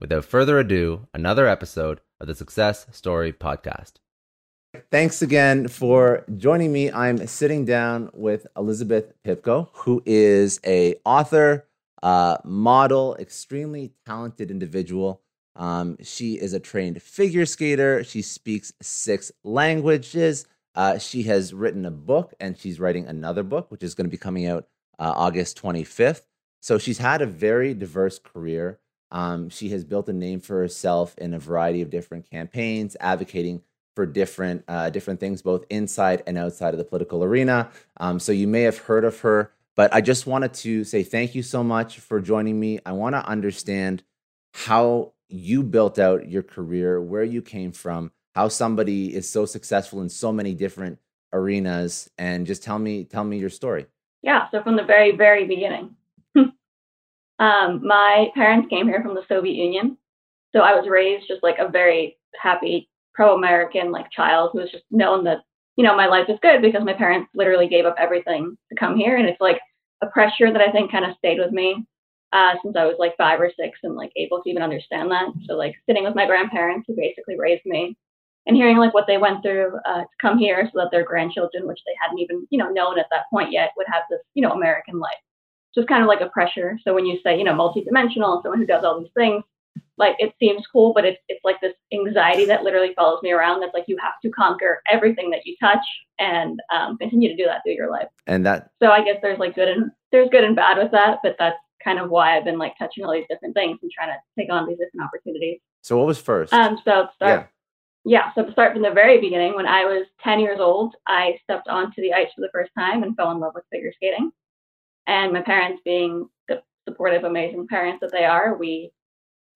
Without further ado, another episode of the Success Story Podcast. Thanks again for joining me. I'm sitting down with Elizabeth Pipko, who is a author, uh, model, extremely talented individual. Um, she is a trained figure skater. She speaks six languages. Uh, she has written a book, and she's writing another book, which is going to be coming out uh, August 25th. So she's had a very diverse career. Um, she has built a name for herself in a variety of different campaigns, advocating for different uh, different things, both inside and outside of the political arena. Um, so you may have heard of her, but I just wanted to say thank you so much for joining me. I want to understand how you built out your career, where you came from, how somebody is so successful in so many different arenas, and just tell me tell me your story. Yeah, so from the very very beginning. Um, my parents came here from the Soviet Union, so I was raised just like a very happy pro-American like child who was just known that you know my life is good because my parents literally gave up everything to come here, and it's like a pressure that I think kind of stayed with me uh, since I was like five or six and like able to even understand that. So like sitting with my grandparents who basically raised me and hearing like what they went through uh, to come here so that their grandchildren, which they hadn't even you know known at that point yet, would have this you know American life just kind of like a pressure. So when you say, you know, multidimensional, someone who does all these things, like it seems cool, but it's it's like this anxiety that literally follows me around. That's like you have to conquer everything that you touch and um, continue to do that through your life. And that. So I guess there's like good and there's good and bad with that, but that's kind of why I've been like touching all these different things and trying to take on these different opportunities. So what was first? Um. So start. Yeah. yeah. So to start from the very beginning, when I was 10 years old, I stepped onto the ice for the first time and fell in love with figure skating. And my parents, being the supportive, amazing parents that they are, we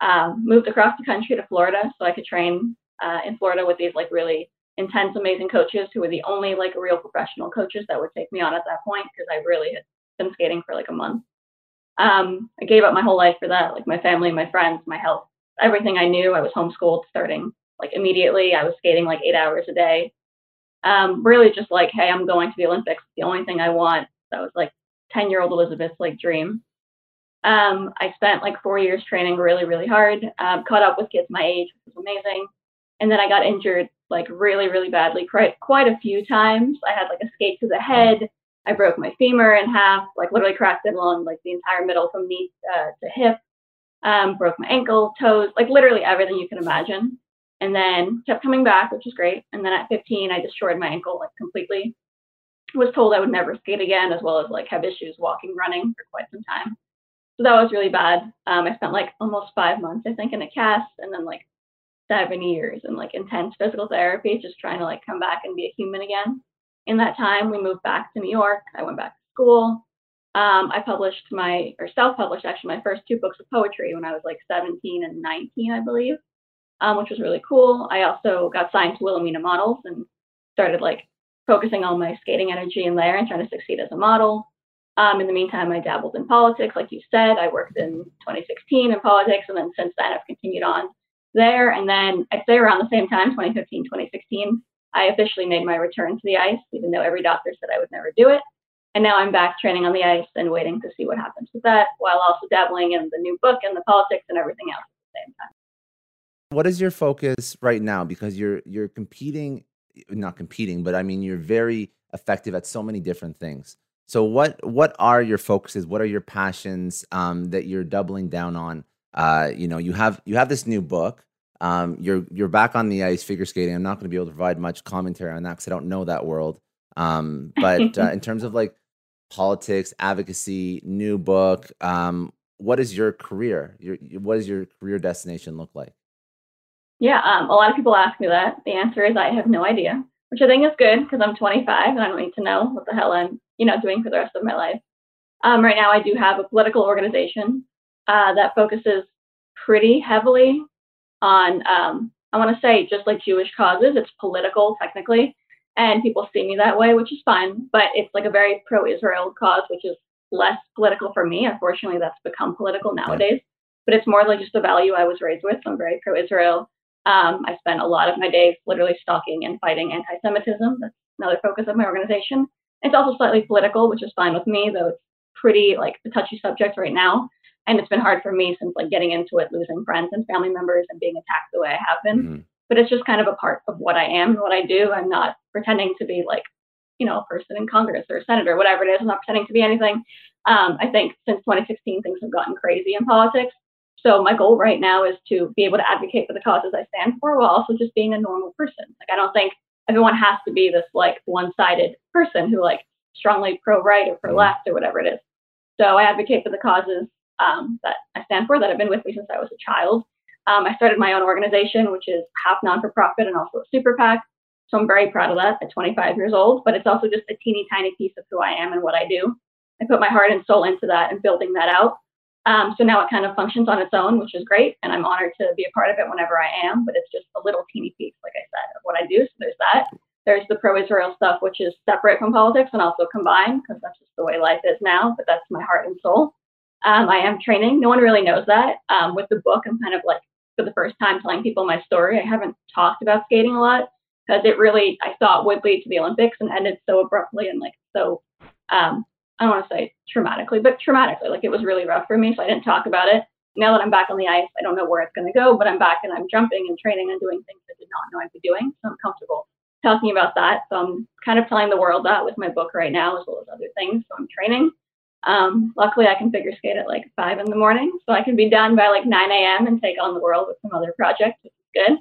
um, moved across the country to Florida so I could train uh, in Florida with these like really intense, amazing coaches who were the only like real professional coaches that would take me on at that point because I really had been skating for like a month. Um, I gave up my whole life for that, like my family, my friends, my health, everything I knew. I was homeschooled starting like immediately. I was skating like eight hours a day. Um, really just like, hey, I'm going to the Olympics. The only thing I want. That was like 10 year old Elizabeth's like dream. Um, I spent like four years training really, really hard, um, caught up with kids my age, which was amazing. And then I got injured like really, really badly, quite, quite a few times. I had like a skate to the head. I broke my femur in half, like literally cracked it along like the entire middle from knee uh, to hip. Um, broke my ankle, toes, like literally everything you can imagine. And then kept coming back, which was great. And then at 15, I destroyed my ankle like completely was told I would never skate again, as well as like have issues walking, running for quite some time. So that was really bad. Um, I spent like almost five months, I think, in a cast, and then like seven years in like intense physical therapy, just trying to like come back and be a human again. In that time, we moved back to New York. I went back to school. Um, I published my, or self-published actually, my first two books of poetry when I was like 17 and 19, I believe, um, which was really cool. I also got signed to Wilhelmina Models and started like focusing all my skating energy in there and trying to succeed as a model. Um, in the meantime, I dabbled in politics, like you said. I worked in 2016 in politics, and then since then, I've continued on there. And then I'd say around the same time, 2015, 2016, I officially made my return to the ice, even though every doctor said I would never do it. And now I'm back training on the ice and waiting to see what happens with that, while also dabbling in the new book and the politics and everything else at the same time. What is your focus right now? Because you're you're competing not competing, but I mean you're very effective at so many different things. So what what are your focuses? What are your passions um, that you're doubling down on? Uh, you know, you have you have this new book. Um, you're you're back on the ice figure skating. I'm not going to be able to provide much commentary on that because I don't know that world. Um, but uh, in terms of like politics, advocacy, new book, um, what is your career? Your what does your career destination look like? Yeah, um, a lot of people ask me that. The answer is I have no idea, which I think is good because I'm 25 and I don't need to know what the hell I'm, you know, doing for the rest of my life. Um, right now, I do have a political organization uh, that focuses pretty heavily on um, I want to say just like Jewish causes, it's political technically, and people see me that way, which is fine. But it's like a very pro-Israel cause, which is less political for me. Unfortunately, that's become political nowadays. But it's more like just a value I was raised with. So I'm very pro-Israel. Um, I spent a lot of my days literally stalking and fighting anti-Semitism. That's another focus of my organization. It's also slightly political, which is fine with me, though it's pretty like a touchy subject right now. And it's been hard for me since like getting into it, losing friends and family members and being attacked the way I have been. Mm-hmm. But it's just kind of a part of what I am and what I do. I'm not pretending to be like, you know, a person in Congress or a senator, whatever it is. I'm not pretending to be anything. Um, I think since 2016, things have gotten crazy in politics. So my goal right now is to be able to advocate for the causes I stand for while also just being a normal person. Like I don't think everyone has to be this like one-sided person who like strongly pro-right or pro-left or whatever it is. So I advocate for the causes um, that I stand for that have been with me since I was a child. Um, I started my own organization, which is half non-for-profit and also a super PAC. So I'm very proud of that at 25 years old. But it's also just a teeny tiny piece of who I am and what I do. I put my heart and soul into that and building that out. Um, so now it kind of functions on its own, which is great. And I'm honored to be a part of it whenever I am, but it's just a little teeny piece, like I said, of what I do. So there's that. There's the pro Israel stuff, which is separate from politics and also combined because that's just the way life is now, but that's my heart and soul. Um, I am training. No one really knows that. Um, with the book, I'm kind of like, for the first time, telling people my story. I haven't talked about skating a lot because it really, I thought, would lead to the Olympics and ended so abruptly and like so um, I don't want to say traumatically, but traumatically. Like it was really rough for me, so I didn't talk about it. Now that I'm back on the ice, I don't know where it's going to go, but I'm back and I'm jumping and training and doing things I did not know I'd be doing. So I'm comfortable talking about that. So I'm kind of telling the world that with my book right now, as well as other things. So I'm training. Um, luckily, I can figure skate at like five in the morning, so I can be done by like 9 a.m. and take on the world with some other projects, which is good.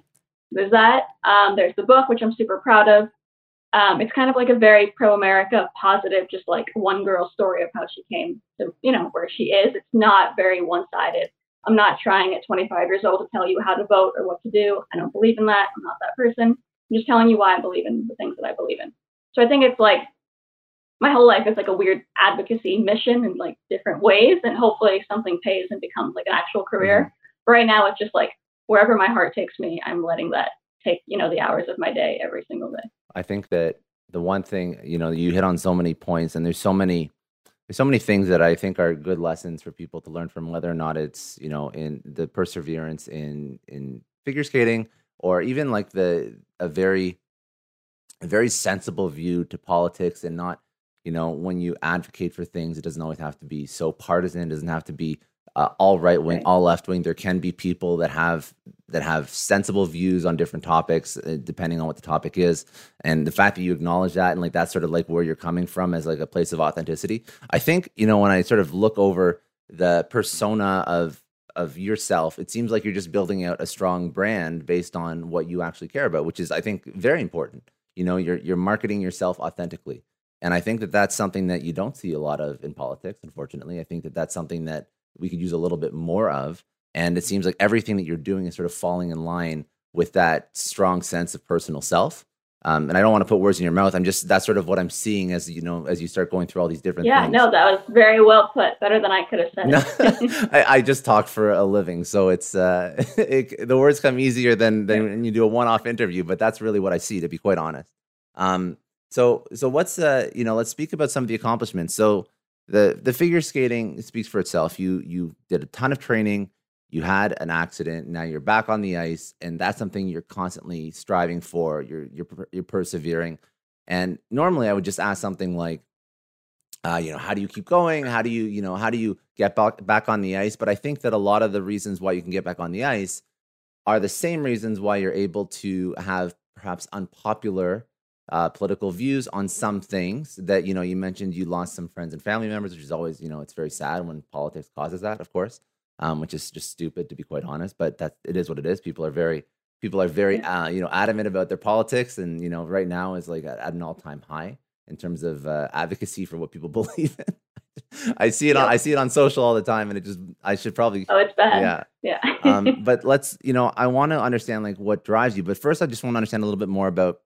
There's that. Um, there's the book, which I'm super proud of. Um, it's kind of like a very pro-America, positive, just like one girl story of how she came to, you know, where she is. It's not very one-sided. I'm not trying at 25 years old to tell you how to vote or what to do. I don't believe in that. I'm not that person. I'm just telling you why I believe in the things that I believe in. So I think it's like my whole life is like a weird advocacy mission in like different ways, and hopefully something pays and becomes like an actual career. Mm-hmm. But right now, it's just like wherever my heart takes me, I'm letting that take you know the hours of my day every single day. I think that the one thing, you know, you hit on so many points and there's so many there's so many things that I think are good lessons for people to learn from whether or not it's, you know, in the perseverance in in figure skating or even like the a very a very sensible view to politics and not, you know, when you advocate for things, it doesn't always have to be so partisan, it doesn't have to be uh, all right wing, right. all left wing. There can be people that have that have sensible views on different topics, uh, depending on what the topic is. And the fact that you acknowledge that and like that's sort of like where you're coming from as like a place of authenticity. I think you know when I sort of look over the persona of of yourself, it seems like you're just building out a strong brand based on what you actually care about, which is I think very important. You know, you're you're marketing yourself authentically. And I think that that's something that you don't see a lot of in politics, unfortunately. I think that that's something that we could use a little bit more of. And it seems like everything that you're doing is sort of falling in line with that strong sense of personal self. Um, and I don't want to put words in your mouth. I'm just that's sort of what I'm seeing as you know as you start going through all these different. Yeah, things. no, that was very well put. Better than I could have said. No, I, I, just talk for a living, so it's uh, it, the words come easier than than when you do a one-off interview. But that's really what I see, to be quite honest. Um, so so what's uh, you know let's speak about some of the accomplishments. So the the figure skating speaks for itself. You you did a ton of training. You had an accident. Now you're back on the ice, and that's something you're constantly striving for. You're you're you're persevering. And normally, I would just ask something like, uh, you know, how do you keep going? How do you you know how do you get back back on the ice? But I think that a lot of the reasons why you can get back on the ice are the same reasons why you're able to have perhaps unpopular uh, political views on some things that you know you mentioned you lost some friends and family members which is always you know it's very sad when politics causes that of course um, which is just stupid to be quite honest but that it is what it is people are very people are very uh, you know adamant about their politics and you know right now is like at, an all-time high in terms of uh, advocacy for what people believe in I see it on I see it on social all the time, and it just I should probably. Oh, it's bad. Yeah, yeah. um, but let's you know I want to understand like what drives you. But first, I just want to understand a little bit more about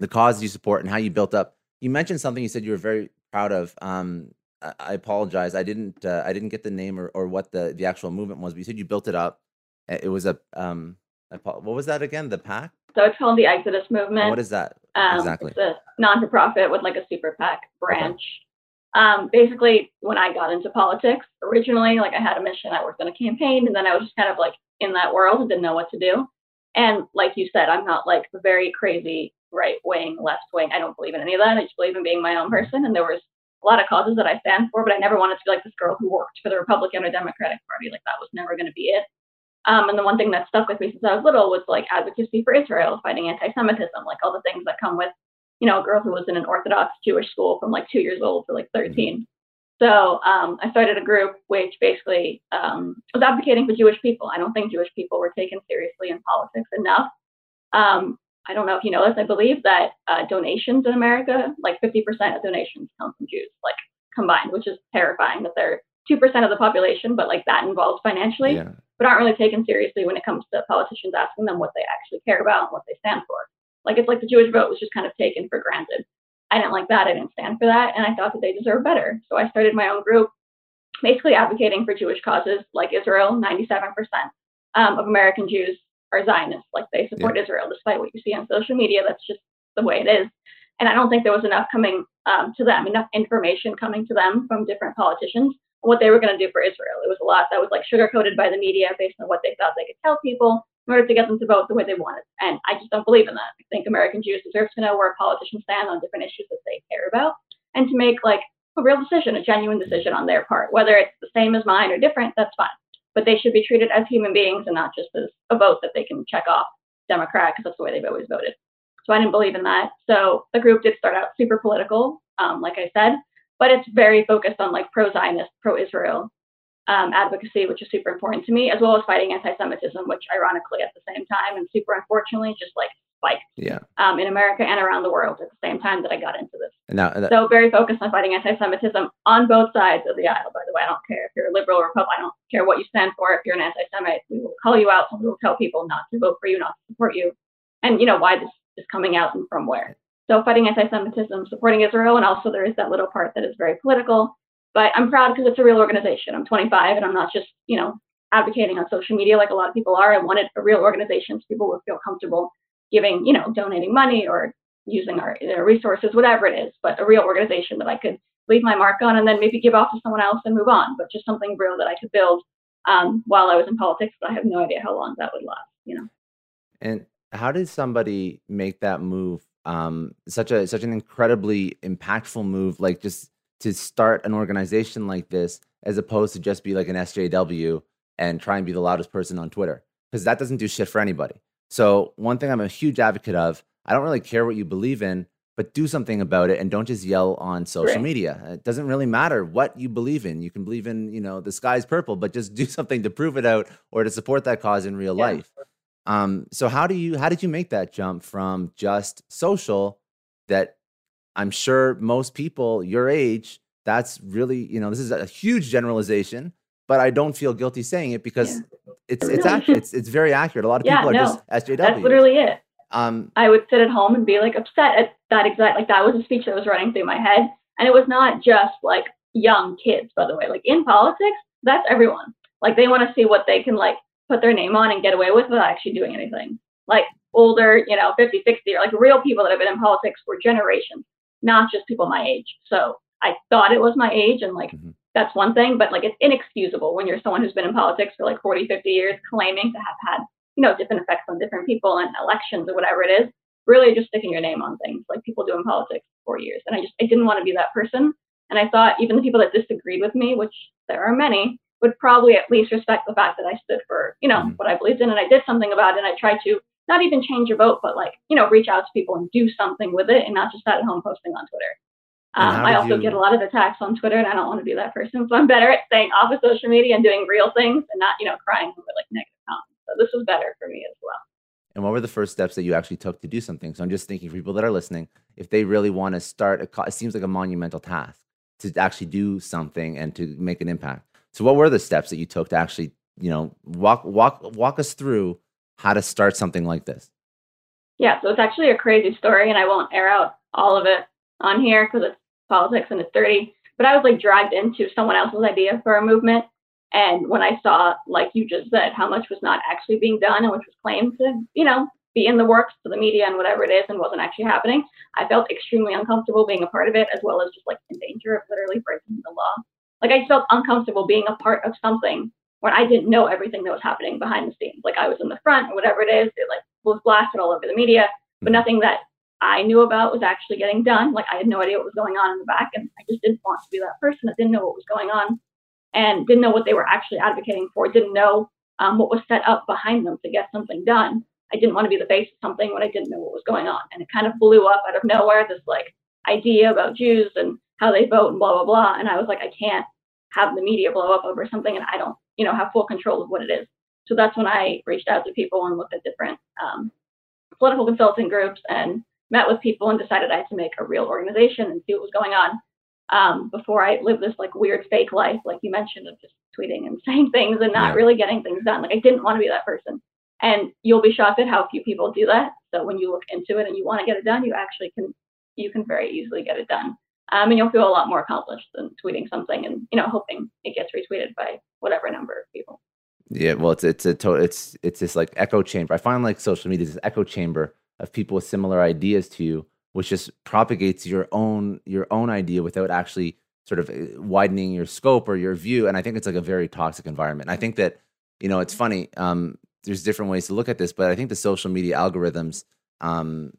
the cause you support and how you built up. You mentioned something you said you were very proud of. Um, I, I apologize. I didn't. Uh, I didn't get the name or, or what the the actual movement was. But you said you built it up. It was a um, What was that again? The PAC? So it's called the Exodus Movement. what is that Um, exactly? It's a non-for-profit with like a super PAC branch. Um, basically, when I got into politics originally, like I had a mission, I worked on a campaign, and then I was just kind of like in that world and didn't know what to do. And like you said, I'm not like very crazy right wing, left wing. I don't believe in any of that. I just believe in being my own person. And there was a lot of causes that I stand for, but I never wanted to be like this girl who worked for the Republican or Democratic Party. Like that was never going to be it. Um, and the one thing that stuck with me since I was little was like advocacy for Israel, fighting anti-Semitism, like all the things that come with, you know, a girl who was in an Orthodox Jewish school from like two years old to like 13. So um, I started a group which basically um, was advocating for Jewish people. I don't think Jewish people were taken seriously in politics enough. Um, I don't know if you know this. I believe that uh, donations in America, like 50% of donations come from Jews, like combined, which is terrifying that they're 2% of the population, but like that involves financially, yeah. but aren't really taken seriously when it comes to politicians asking them what they actually care about and what they stand for. Like it's like the Jewish vote was just kind of taken for granted. I didn't like that. I didn't stand for that. And I thought that they deserve better. So I started my own group, basically advocating for Jewish causes like Israel. 97% um, of American Jews are Zionists. Like they support Israel, despite what you see on social media. That's just the way it is. And I don't think there was enough coming um, to them, enough information coming to them from different politicians on what they were going to do for Israel. It was a lot that was like sugar coated by the media based on what they thought they could tell people in order to get them to vote the way they wanted. And I just don't believe in that. I think American Jews deserve to know where politicians stand on different issues that they care about and to make like a real decision, a genuine decision on their part. Whether it's the same as mine or different, that's fine. But they should be treated as human beings and not just as a vote that they can check off Democrat because that's the way they've always voted. So I didn't believe in that. So the group did start out super political, um, like I said, but it's very focused on like pro-Zionist, pro-Israel um, advocacy, which is super important to me, as well as fighting anti-Semitism, which ironically at the same time and super unfortunately just like spiked Yeah. um, in America and around the world at the same time that I got into this. Now, that, So very focused on fighting anti-Semitism on both sides of the aisle. By the way, I don't care if you're a liberal or Republican. I don't care what you stand for. If you're an anti-Semite, we will call you out we will tell people not to vote for you, not to support you, and you know why this is coming out and from where. So fighting anti-Semitism, supporting Israel, and also there is that little part that is very political. But I'm proud because it's a real organization. I'm 25 and I'm not just you know advocating on social media like a lot of people are. I wanted a real organization so people would feel comfortable giving, you know, donating money or using our, our resources, whatever it is, but a real organization that I could leave my mark on and then maybe give off to someone else and move on, but just something real that I could build um, while I was in politics. But I have no idea how long that would last, you know. and how did somebody make that move? Um, such a such an incredibly impactful move, like just to start an organization like this, as opposed to just be like an SJW and try and be the loudest person on Twitter, because that doesn't do shit for anybody. So one thing I'm a huge advocate of, I don't really care what you believe in, but do something about it and don't just yell on social Right. media. It doesn't really matter what you believe in. You can believe in, you know, the sky's purple, but just do something to prove it out or to support that cause in real Yeah. life. Um, so how do you how did you make that jump from just social that I'm sure most people your age, that's really, you know, this is a huge generalization, but I don't feel guilty saying it because it's it's No. accurate. It's, it's very accurate. A lot of Yeah, people are no. just SJWs. That's literally it. um I would sit at home and be like upset at that exact like that was a speech that was running through my head. And it was not just like young kids, by the way. Like in politics, that's everyone. Like they want to see what they can like put their name on and get away with without actually doing anything. Like older, you know, 50, 60, or like real people that have been in politics for generations, not just people my age. So I thought it was my age and like Mhm. That's one thing, but like it's inexcusable when you're someone who's been in politics for like 40, 50 years claiming to have had, you know, different effects on different people and elections or whatever it is really just sticking your name on things like people do in politics for years. And I just I didn't want to be that person. And I thought even the people that disagreed with me, which there are many, would probably at least respect the fact that I stood for, you know, Mhm. what I believed in and I did something about it and I tried to not even change your vote, but like, you know, reach out to people and do something with it and not just sit at home posting on Twitter. Um, I also you- get a lot of attacks on Twitter and I don't want to be that person. So I'm better at staying off of social media and doing real things and not, you know, crying over like negative comments. So this was better for me as well. And what were the first steps that you actually took to do something? So I'm just thinking for people that are listening, if they really want to start, a, it seems like a monumental task to actually do something and to make an impact. So what were the steps that you took to actually, you know, walk walk walk us through how to start something like this? Yeah, so it's actually a crazy story, and I won't air out all of it on here because it's politics and it's dirty. But I was like dragged into someone else's idea for a movement, And when I saw, like you just said, how much was not actually being done and which was claimed to, you know, be in the works for the media and whatever it is and wasn't actually happening, I felt extremely uncomfortable being a part of it, as well as just like in danger of literally breaking the law. Like I felt uncomfortable being a part of something when I didn't know everything that was happening behind the scenes. Like I was in the front or whatever it is, it like was blasted all over the media, but mm-hmm. nothing that I knew about was actually getting done. Like I had no idea what was going on in the back, and I just didn't want to be that person that didn't know what was going on and didn't know what they were actually advocating for, didn't know um, what was set up behind them to get something done. I didn't want to be the face of something when I didn't know what was going on. And it kind of blew up out of nowhere, this like idea about Jews and how they vote and blah, blah, blah. And I was like, I can't have the media blow up over something and I don't, you know, have full control of what it is. So that's when I reached out to people and looked at different um, political consulting groups and met with people and decided I had to make a real organization and see what was going on um, before I lived this like weird fake life, like you mentioned, of just tweeting and saying things and not yeah. really getting things done. Like I didn't want to be that person. And you'll be shocked at how few people do that. So when you look into it and you want to get it done, you actually can you can very easily get it done. Um, and you'll feel a lot more accomplished than tweeting something and you know hoping it gets retweeted by whatever number of people. Yeah, well, it's it's a to- it's it's this like echo chamber. I find like social media is this echo chamber of people with similar ideas to you which just propagates your own your own idea without actually sort of uh, widening your scope or your view and i think it's like a very toxic environment. I think that you know it's funny um, there's different ways to look at this but i think the social media algorithms um,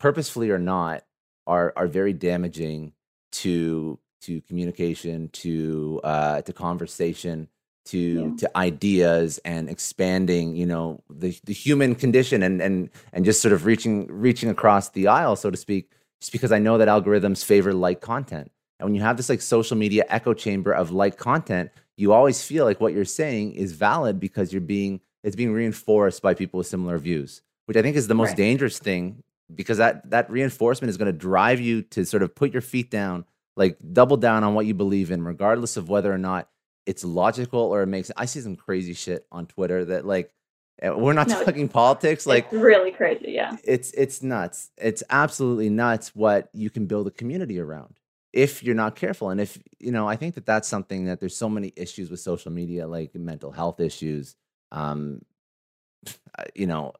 purposefully or not are are very damaging to to communication to uh, to conversation to yeah. to ideas and expanding you know the the human condition and and and just sort of reaching reaching across the aisle so to speak just because i know that algorithms favor like content and when you have this like social media echo chamber of like content you always feel like what you're saying is valid because you're being it's being reinforced by people with similar views which i think is the most right. dangerous thing because that that reinforcement is going to drive you to sort of put your feet down like double down on what you believe in regardless of whether or not it's logical or it makes I see some crazy shit on Twitter that like eh, we're not no, talking politics like really crazy yeah. it's it's nuts. It's absolutely nuts what you can build a community around if you're not careful and if you know i think that that's something that there's so many issues with social media like mental health issues um you know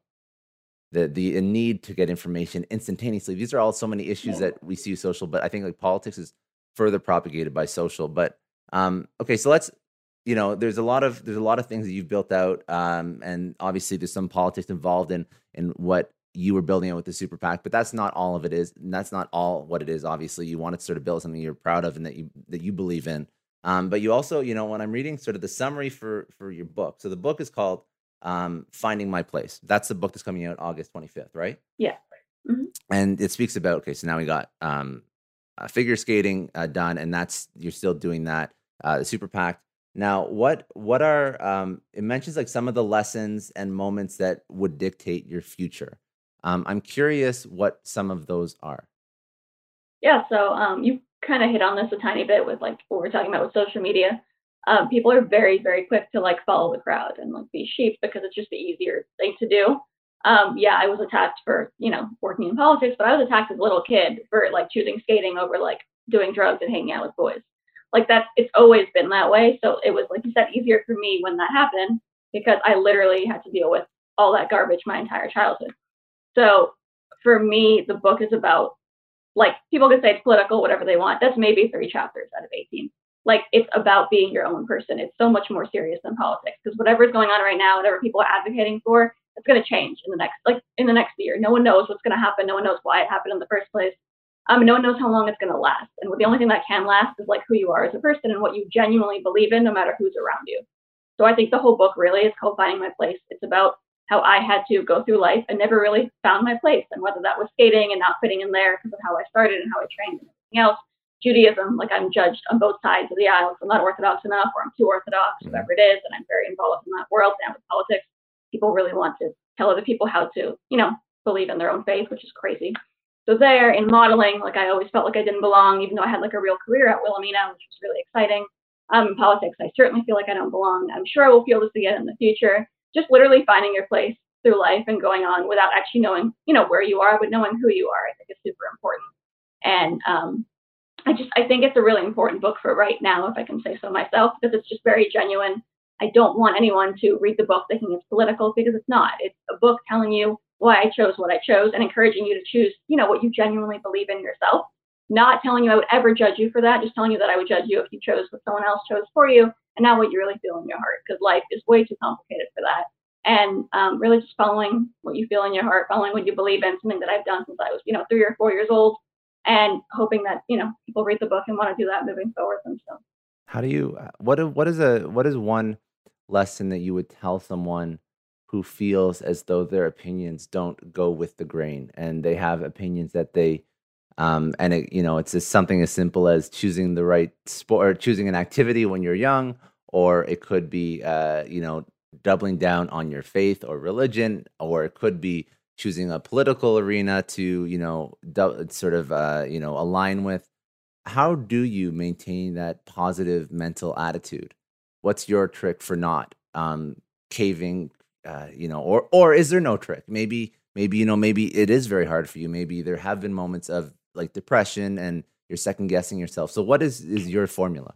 the the need to get information instantaneously. These are all so many issues yeah. that we see social but i think like politics is further propagated by social but um, okay, so let's you know there's a lot of there's a lot of things that you've built out, um, and obviously there's some politics involved in in what you were building out with the super PAC, but that's not all of it is. And that's not all what it is. Obviously, you want to sort of build something you're proud of and that you that you believe in. Um, but you also, you know, when I'm reading sort of the summary for for your book, so the book is called um, "Finding My Place." That's the book that's coming out August 25th, right? Yeah. Mm-hmm. And it speaks about okay, so now we got um, uh, figure skating uh, done, and that's you're still doing that. Uh, super PAC. Now, what what are um, it mentions like some of the lessons and moments that would dictate your future. Um, I'm curious what some of those are. Yeah, so um, you kind of hit on this a tiny bit with like what we're talking about with social media. Um, people are very, very quick to like follow the crowd and like be sheep because it's just the easier thing to do. Um, yeah, I was attacked for you know working in politics, but I was attacked as a little kid for like choosing skating over like doing drugs and hanging out with boys. Like that it's always been that way so it was like you said easier for me when that happened because i literally had to deal with all that garbage my entire childhood. So for me the book is about like people can say it's political whatever they want. That's maybe three chapters out of 18 like it's about being your own person. It's so much more serious than politics because whatever's going on right now whatever people are advocating for it's going to change in the next like in the next year no one knows what's going to happen no one knows why it happened in the first place um, no one knows how long it's going to last. And the only thing that can last is like who you are as a person and what you genuinely believe in, no matter who's around you. So I think the whole book really is called Finding My Place. It's about how I had to go through life and never really found my place, and whether that was skating and not fitting in there because of how I started and how I trained and everything else. Judaism, like I'm judged on both sides of the aisle. So I'm not orthodox enough, or I'm too orthodox, mm-hmm. whatever it is, and I'm very involved in that world now with politics. People really want to tell other people how to, you know, believe in their own faith, which is crazy. So there in modeling, like I always felt like I didn't belong, even though I had like a real career at Wilhelmina, which was really exciting. Um, in politics, I certainly feel like I don't belong. I'm sure I will feel this again in the future. Just literally finding your place through life and going on without actually knowing, you know, where you are, but knowing who you are, I think is super important. And um, I just I think it's a really important book for right now, if I can say so myself, because it's just very genuine. I don't want anyone to read the book thinking it's political because it's not. It's a book telling you why I chose what I chose and encouraging you to choose, you know, what you genuinely believe in yourself. Not telling you I would ever judge you for that, just telling you that I would judge you if you chose what someone else chose for you and not what you really feel in your heart, because life is way too complicated for that. And um, really just following what you feel in your heart, following what you believe in, something that I've done since I was, you know, three or four years old, and hoping that you know people read the book and want to do that moving forward themselves. How do you? What what is a what is one lesson that you would tell someone who feels as though their opinions don't go with the grain and they have opinions that they um, and it, you know it's just something as simple as choosing the right sport or choosing an activity when you're young or it could be uh, you know doubling down on your faith or religion or it could be choosing a political arena to you know do, sort of uh, you know align with. How do you maintain that positive mental attitude what's your trick for not um, caving? Uh, you know, or or is there no trick? Maybe maybe you know maybe it is very hard for you. Maybe there have been moments of like depression and you're second guessing yourself. So what is is your formula?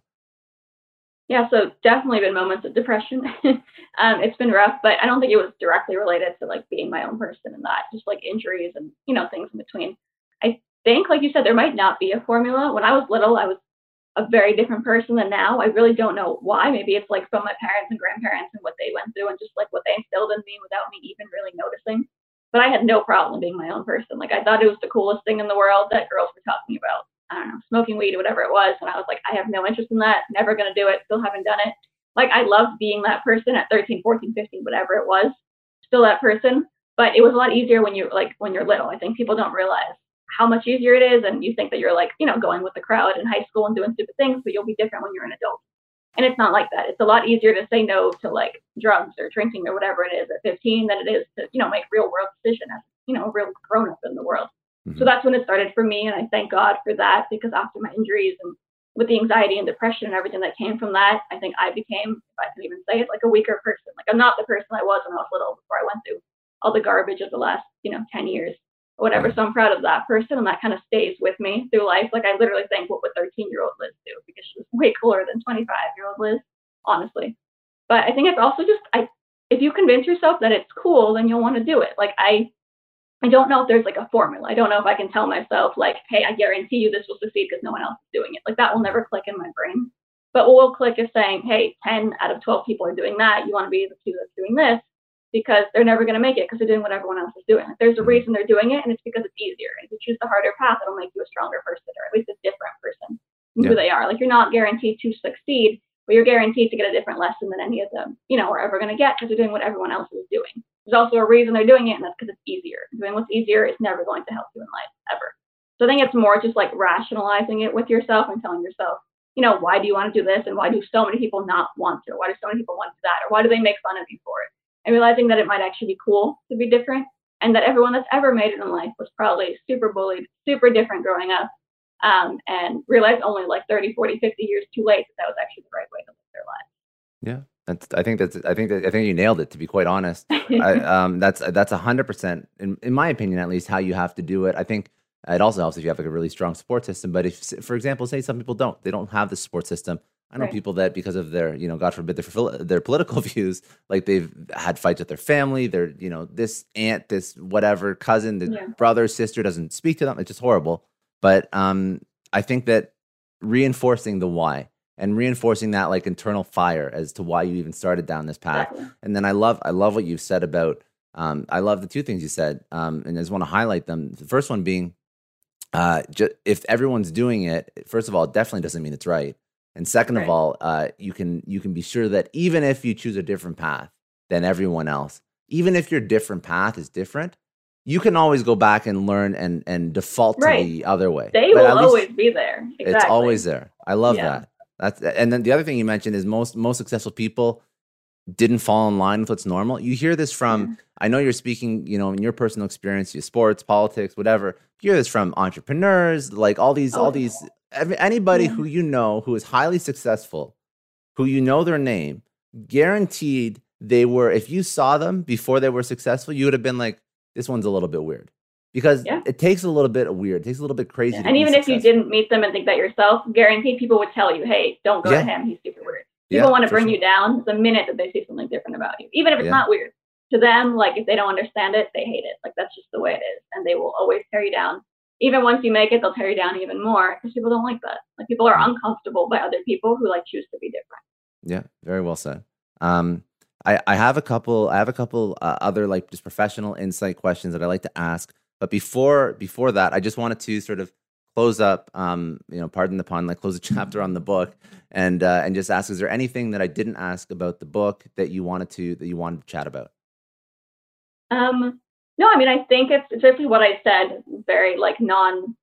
Yeah, so definitely been moments of depression. um, it's been rough, but I don't think it was directly related to like being my own person and that, just like injuries and you know things in between. I think, like you said, there might not be a formula. When I was little, I was a very different person than now. I really don't know why. Maybe it's like from my parents and grandparents and what they went through and just like what they instilled in me without me even really noticing. But I had no problem being my own person. Like I thought it was the coolest thing in the world that girls were talking about. I don't know, smoking weed or whatever it was. And I was like, I have no interest in that. Never going to do it. Still haven't done it. Like I loved being that person at 13, 14, 15, whatever it was. Still that person. But it was a lot easier when you're like when you're little. I think people don't realize how much easier it is and you think that you're like you know going with the crowd in high school and doing stupid things but you'll be different when you're an adult. And it's not like that. It's a lot easier to say no to like drugs or drinking or whatever it is at 15 than it is to you know make real world decision as you know a real grown up in the world. Mm-hmm. so that's when it started for me and i thank god for that because after my injuries and with the anxiety and depression and everything that came from that i think i became if i can even say it like a weaker person. Like i'm not the person i was when i was little before i went through all the garbage of the last you know 10 years whatever. So I'm proud of that person, and that kind of stays with me through life. Like I literally think, what would 13 year old Liz do? Because she's way cooler than 25 year old Liz, honestly. But I think it's also just I, if you convince yourself that it's cool, then you'll want to do it. Like I, I don't know if there's like a formula. I don't know if I can tell myself like, hey, I guarantee you this will succeed because no one else is doing it. Like that will never click in my brain. But what will click is saying, hey, 10 out of 12 people are doing that. You want to be the two that's doing this because they're never going to make it because they're doing what everyone else is doing. Like, there's a reason they're doing it, and it's because it's easier. And if you choose the harder path, it'll make you a stronger person, or at least a different person yeah. who they are. Like you're not guaranteed to succeed, but you're guaranteed to get a different lesson than any of them, you know, are ever going to get because they're doing what everyone else is doing. There's also a reason they're doing it, and that's because it's easier. Doing what's easier is never going to help you in life ever. So I think it's more just like rationalizing it with yourself and telling yourself, you know, why do you want to do this, and why do so many people not want to? Why do so many people want to do that, or why do they make fun of you for it? And realizing that it might actually be cool to be different and that everyone that's ever made it in life was probably super bullied, super different growing up, um, and realized only like 30, 40, 50 years too late that that was actually the right way to live their life. Yeah. That's, I think that's, I think that, I think you nailed it to be quite honest. I, um, that's, that's a hundred percent in, in my opinion, at least how you have to do it. I think it also helps if you have like a really strong support system. But if, for example, say some people don't, they don't have the support system. I know right. people that because of their, you know, God forbid their their political views, like they've had fights with their family. Their, you know, this aunt, this whatever cousin, the yeah. brother, sister doesn't speak to them. It's just horrible. But um, I think that reinforcing the why and reinforcing that like internal fire as to why you even started down this path. Exactly. And then I love I love what you've said about. Um, I love the two things you said, um, and I just want to highlight them. The first one being, uh, ju- if everyone's doing it, first of all, it definitely doesn't mean it's right. And second right. of all, uh, you can you can be sure that even if you choose a different path than everyone else, even if your different path is different, you can always go back and learn and and default right. to the other way. They but will always be there. Exactly. It's always there. I love yeah. that. That's and then the other thing you mentioned is most most successful people didn't fall in line with what's normal. You hear this from yeah. I know you're speaking, you know, in your personal experience, your sports, politics, whatever. You hear this from entrepreneurs, like all these oh, all these anybody yeah. who you know who is highly successful, who you know their name, guaranteed they were, if you saw them before they were successful, you would have been like, this one's a little bit weird. because Yeah. it takes a little bit of weird, it takes a little bit crazy. Yeah. And even if you didn't meet them and think that yourself, guaranteed people would tell you, hey, don't go to him. He's super weird. People want to bring sure. you down the minute that they see something different about you, even if it's not weird. To them, like if they don't understand it, they hate it. Like that's just the way it is. And they will always tear you down. Even once you make it, they'll tear you down even more because people don't like that. Like people are Mm. uncomfortable by other people who like choose to be different. Yeah, very well said. Um, I, I have a couple. I have a couple uh, other like just professional insight questions that I like to ask. But before before that, I just wanted to sort of close up. Um, you know, pardon the pun, like close a chapter on the book, and uh, and just ask: Is there anything that I didn't ask about the book that you wanted to that you wanted to chat about? Um, no, I mean I think it's it's basically what I said. Very like non,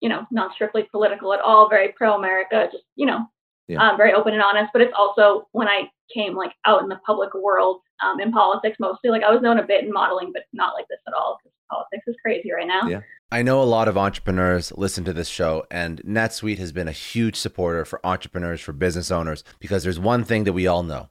you know, not strictly political at all. Very pro America. Just you know, Yeah. um, very open and honest. But it's also when I came like out in the public world um, in politics mostly. Like I was known a bit in modeling, but not like this at all because politics is crazy right now. Yeah. I know a lot of entrepreneurs listen to this show, and NetSuite has been a huge supporter for entrepreneurs, for business owners, because there's one thing that we all know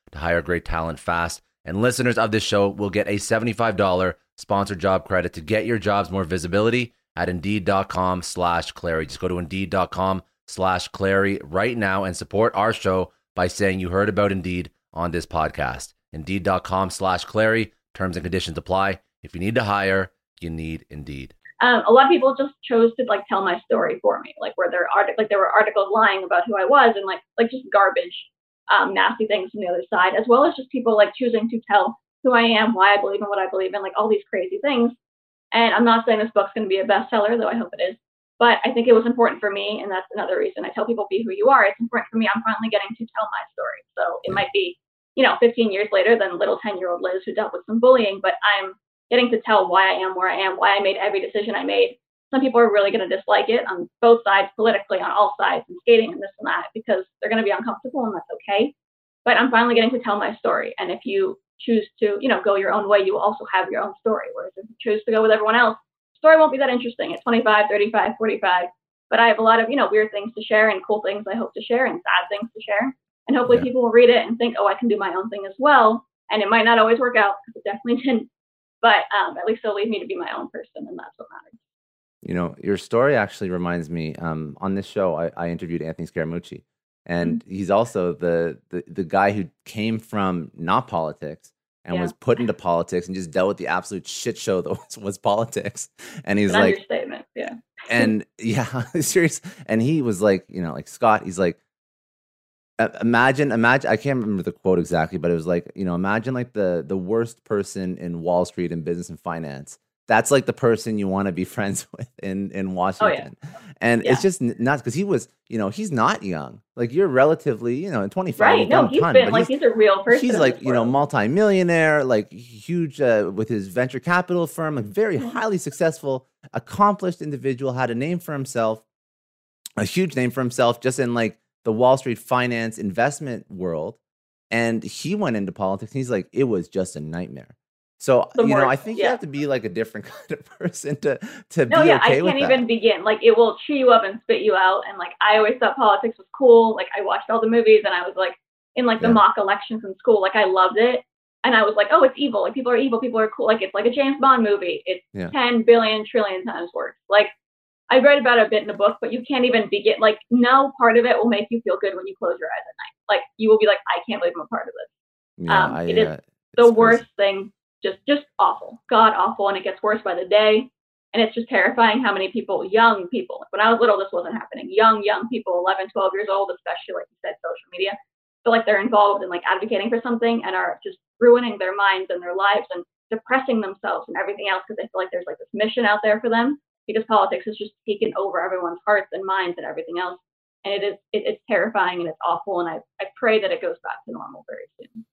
to hire great talent fast. And listeners of this show will get a $75 sponsored job credit to get your jobs more visibility at indeed.com slash Clary. Just go to indeed.com slash Clary right now and support our show by saying you heard about Indeed on this podcast. Indeed.com slash Clary. Terms and conditions apply. If you need to hire, you need Indeed. Um, a lot of people just chose to like tell my story for me, like where there are like there were articles lying about who I was and like like just garbage um, nasty things from the other side, as well as just people like choosing to tell who I am, why I believe in what I believe in, like all these crazy things. And I'm not saying this book's going to be a bestseller, though I hope it is. But I think it was important for me, and that's another reason I tell people be who you are. It's important for me. I'm finally getting to tell my story. So it might be, you know, 15 years later than little 10 year old Liz who dealt with some bullying, but I'm getting to tell why I am where I am, why I made every decision I made. Some people are really going to dislike it on both sides, politically, on all sides, and skating and this and that, because they're going to be uncomfortable, and that's okay but I'm finally getting to tell my story. And if you choose to, you know, go your own way, you also have your own story. Whereas if you choose to go with everyone else, story won't be that interesting at 25, 35, 45. But I have a lot of, you know, weird things to share and cool things I hope to share and sad things to share. And hopefully yeah. people will read it and think, oh, I can do my own thing as well. And it might not always work out because it definitely didn't. But um, at least it'll leave me to be my own person, and that's what matters. You know, your story actually reminds me. Um, on this show, I, I interviewed Anthony Scaramucci, and mm-hmm. he's also the, the the guy who came from not politics and yeah. was put into politics and just dealt with the absolute shit show that was, was politics. And he's An like, understatement, yeah. and yeah, serious. And he was like, you know, like Scott. He's like, imagine, imagine. I can't remember the quote exactly, but it was like, you know, imagine like the the worst person in Wall Street and business and finance that's like the person you want to be friends with in in Washington. Oh, yeah. And yeah. it's just not because he was, you know, he's not young. Like you're relatively, you know, in 25. Right. No, he's ton, been like he's, he's, a real person. He's like, you know, multimillionaire, like huge uh, with his venture capital firm, like very mm-hmm. highly successful, accomplished individual, had a name for himself, a huge name for himself just in like the Wall Street finance investment world. And he went into politics and he's like, it was just a nightmare. So you know, I think yeah. you have to be like a different kind of person to to no, be yeah, okay I can't even begin. Like it will chew you up and spit you out. And like I always thought politics was cool. Like I watched all the movies and I was like in like the yeah. mock elections in school. Like I loved it. And I was like, oh, it's evil. Like people are evil. People are cool. Like it's like a James Bond movie. It's yeah. ten billion trillion times worse. Like I read about it a bit in the book, but you can't even begin. Like, no part of it will make you feel good when you close your eyes at night. Like, you will be like, I can't believe I'm a part of this. Yeah, Um, I, it is uh, The worst crazy. thing, just just awful, god awful, and it gets worse by the day. And it's just terrifying how many people, young people, when I was little, this wasn't happening. Young, young people, 11, 12 years old, especially like you said, social media, feel like they're involved in like advocating for something and are just ruining their minds and their lives and depressing themselves and everything else because they feel like there's like this mission out there for them because politics has just taken over everyone's hearts and minds and everything else. And it is it, it's terrifying and it's awful and I, I pray that it goes back to normal very soon.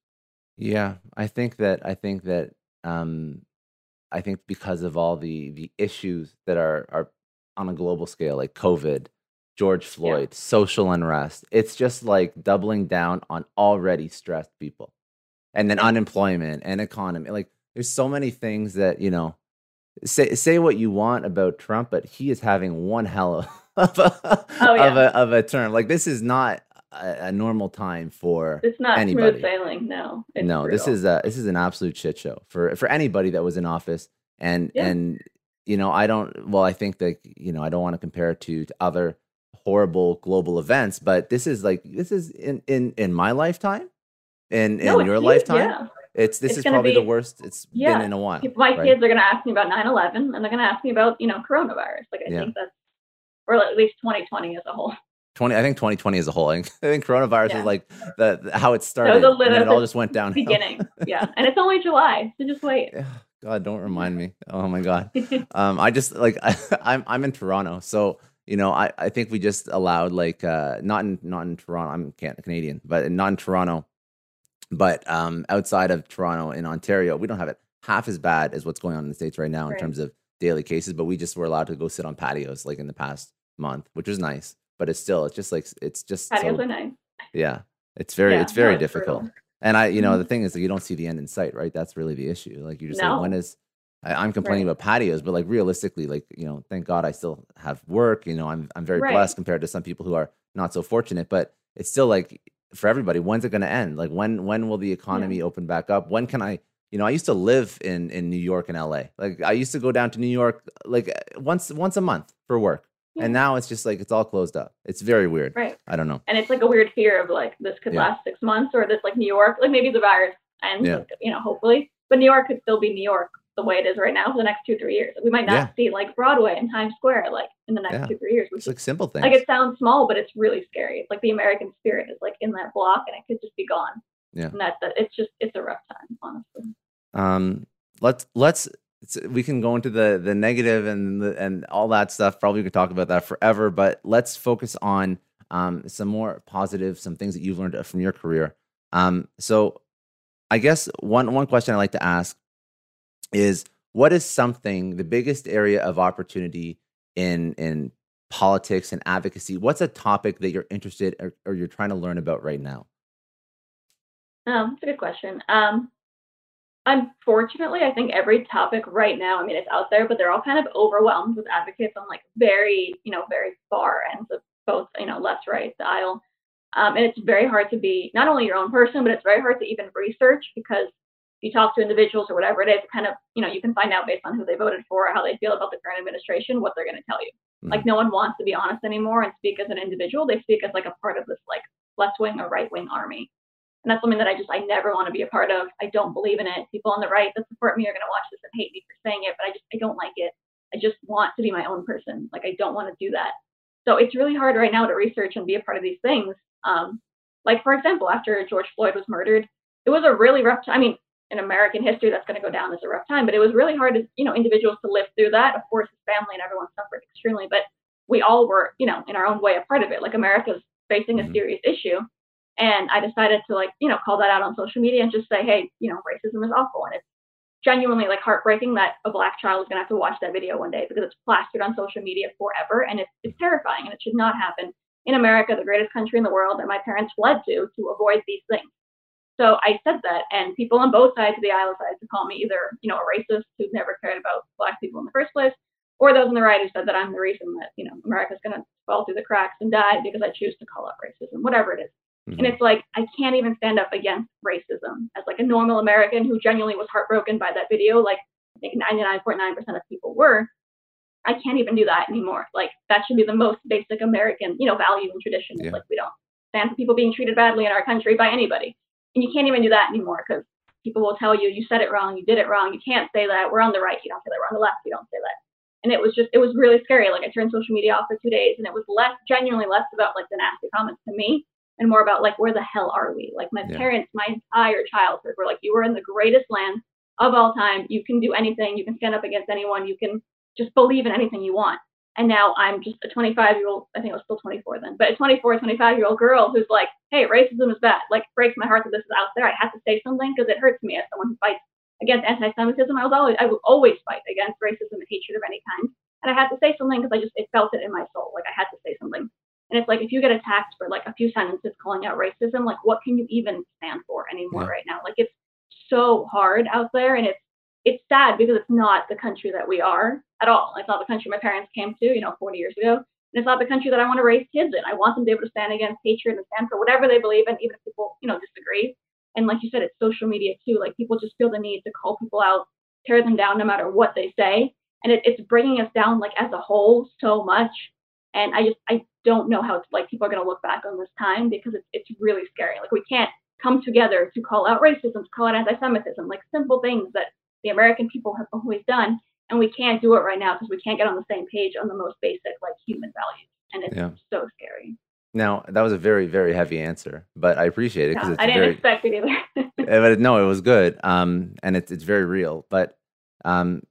Yeah, I think that I think that um, I think because of all the the issues that are are on a global scale, like COVID, George Floyd, social unrest, it's just like doubling down on already stressed people, and then Yeah. unemployment and economy. Like, there's so many things that you know. Say say what you want about Trump, but he is having one hell of a, Oh, yeah. of a of a term. Like, this is not a, a normal time for It's not Anybody. smooth sailing, no. It's no, this is a this is an absolute shit show for for anybody that was in office. And Yeah. and you know, I don't. Well, I think that you know, I don't want to compare it to, to other horrible global events, but this is like this is in in in my lifetime, in in No, it's your huge, lifetime. Yeah. It's this It's is probably the worst it's Yeah. been in a while. My right? kids are going to ask me about 9/11, and they're going to ask me about you know coronavirus. Like I Yeah. think that's, or at least 2020 as a whole. 20 I think 2020 as a whole. I think, I think coronavirus Yeah. is like the, the- how it started was a and it all just went downhill. beginning. yeah, and it's only July, so just wait. God, don't remind me. Oh my God. um i just like I, i'm i'm in toronto so you know i i think we just allowed like uh not in not in toronto i'm canadian but not in toronto but um outside of toronto in ontario we don't have it half as bad as what's going on in the states right now in terms of daily cases but we just were allowed to go sit on patios like in the past month which was nice but it's still it's just like it's just so, yeah it's very Yeah, it's very difficult brutal. and I, you know, the thing is that you don't see the end in sight, right? That's really the issue. Like you just like, No. when is I, I'm complaining Right. about patios, but like realistically, like you know, thank God I still have work. You know, I'm I'm very Right. blessed compared to some people who are not so fortunate. But it's still like for everybody, when's it going to end? Like when when will the economy open back up? When can I? You know, I used to live in in New York and LA. Like I used to go down to New York like once once a month for work, Yeah. and now it's just like it's all closed up. It's very weird. Right. I don't know. And it's like a weird fear of like this could Yeah. last six months, or this like New York, like maybe the virus ends, Yeah. like, you know, hopefully, but New York could still be New York the way it is right now for the next two three years. We might not Yeah. see like Broadway and Times Square like in the next two three years, which It's like simple things. like it sounds small, but it's really scary. It's like the American spirit is like in that block, and it could just be gone. Yeah. And that's that. It's just it's a rough time, honestly. um let's let's we can go into the the negative and the, and all that stuff. Probably we could talk about that forever but let's focus on um some more positive some things that you've learned from your career. Um so i guess one one question i like to ask is what is something the biggest area of opportunity in in politics and advocacy? What's a topic that you're interested or, or you're trying to learn about right now? Um, that's a good question. Um, unfortunately, I think every topic right now, I mean, it's out there, but they're all kind of overwhelmed with advocates on like very, you know, very far ends of both, you know, left, right, the aisle. Um, and it's very hard to be not only your own person, but it's very hard to even research because you talk to individuals or whatever it is, kind of, you know, you can find out based on who they voted for, how they feel about the current administration, what they're going to tell you. Like no one wants to be honest anymore and speak as an individual. They speak as like a part of this like left wing or right wing army. And that's something that I just I never want to be a part of. I don't believe in it. People on the right that support me are gonna watch this and hate me for saying it, but I just I don't like it. I just want to be my own person. Like I don't want to do that. So it's really hard right now to research and be a part of these things. Um, like for example, after George Floyd was murdered, it was a really rough time. I mean, in American history, that's going to go down as a rough time, but it was really hard as you know individuals to live through that. Of course, his family and everyone suffered extremely, but we all were, you know, in our own way a part of it. Like America's facing a Mhm. serious issue, and I decided to like, you know, call that out on social media and just say, hey, you know, racism is awful, and it's genuinely like heartbreaking that a black child is going to have to watch that video one day because it's plastered on social media forever, and it's, it's terrifying, and it should not happen in America, the greatest country in the world that my parents fled to to avoid these things. So I said that, and people on both sides of the aisle decided to call me either, you know, a racist who never cared about black people in the first place, or those on the right who said that I'm the reason that, you know, America's going to fall through the cracks and die because I choose to call out racism, whatever it is. And Mhm. it's like I can't even stand up against racism as like a normal American who genuinely was heartbroken by that video. Like I think 99.9% of people were. I can't even do that anymore. Like that should be the most basic American, you know, value and tradition. Yeah. Like we don't stand for people being treated badly in our country by anybody. And you can't even do that anymore because people will tell you you said it wrong, you did it wrong, you can't say that. We're on the right, you don't say that. We're on the left, you don't say that. And it was just, it was really scary. Like I turned social media off for two days, and it was less, genuinely less about like the nasty comments to me, and more about like where the hell are we? Like my Yeah. parents, my entire childhood were like, you were in the greatest land of all time. You can do anything. You can stand up against anyone. You can just believe in anything you want. And now I'm just a 25 year old, I think I was still 24 then, but a 24, 25 year old girl who's like, hey, racism is bad. Like, breaks my heart that this is out there. I have to say something because it hurts me as someone who fights against anti Semitism. I was always, I will always fight against racism and hatred of any kind. And I had to say something because I just, it felt it in my soul. Like, I had to say something. And it's like, if you get attacked for like a few sentences calling out racism, like, what can you even stand for anymore Yeah. right now? Like, it's so hard out there. And it's, it's sad because it's not the country that we are at all. It's not the country my parents came to, you know, 40 years ago. And it's not the country that I want to raise kids in. I want them to be able to stand against hatred and stand for whatever they believe in, even if people, you know, disagree. And like you said, it's social media too. Like people just feel the need to call people out, tear them down no matter what they say. And it, it's bringing us down like as a whole so much. And I just, I don't know how it's like people are going to look back on this time because it's, it's really scary. Like we can't come together to call out racism, to call out anti-Semitism, like simple things that the American people have always done. And we can't do it right now because we can't get on the same page on the most basic like human values. And it's Yeah. so scary. Now that was a very very heavy answer, but I appreciate it because it's I didn't very. expect it either. Uh, but no, it was good. Um, and it's it's very real. But um,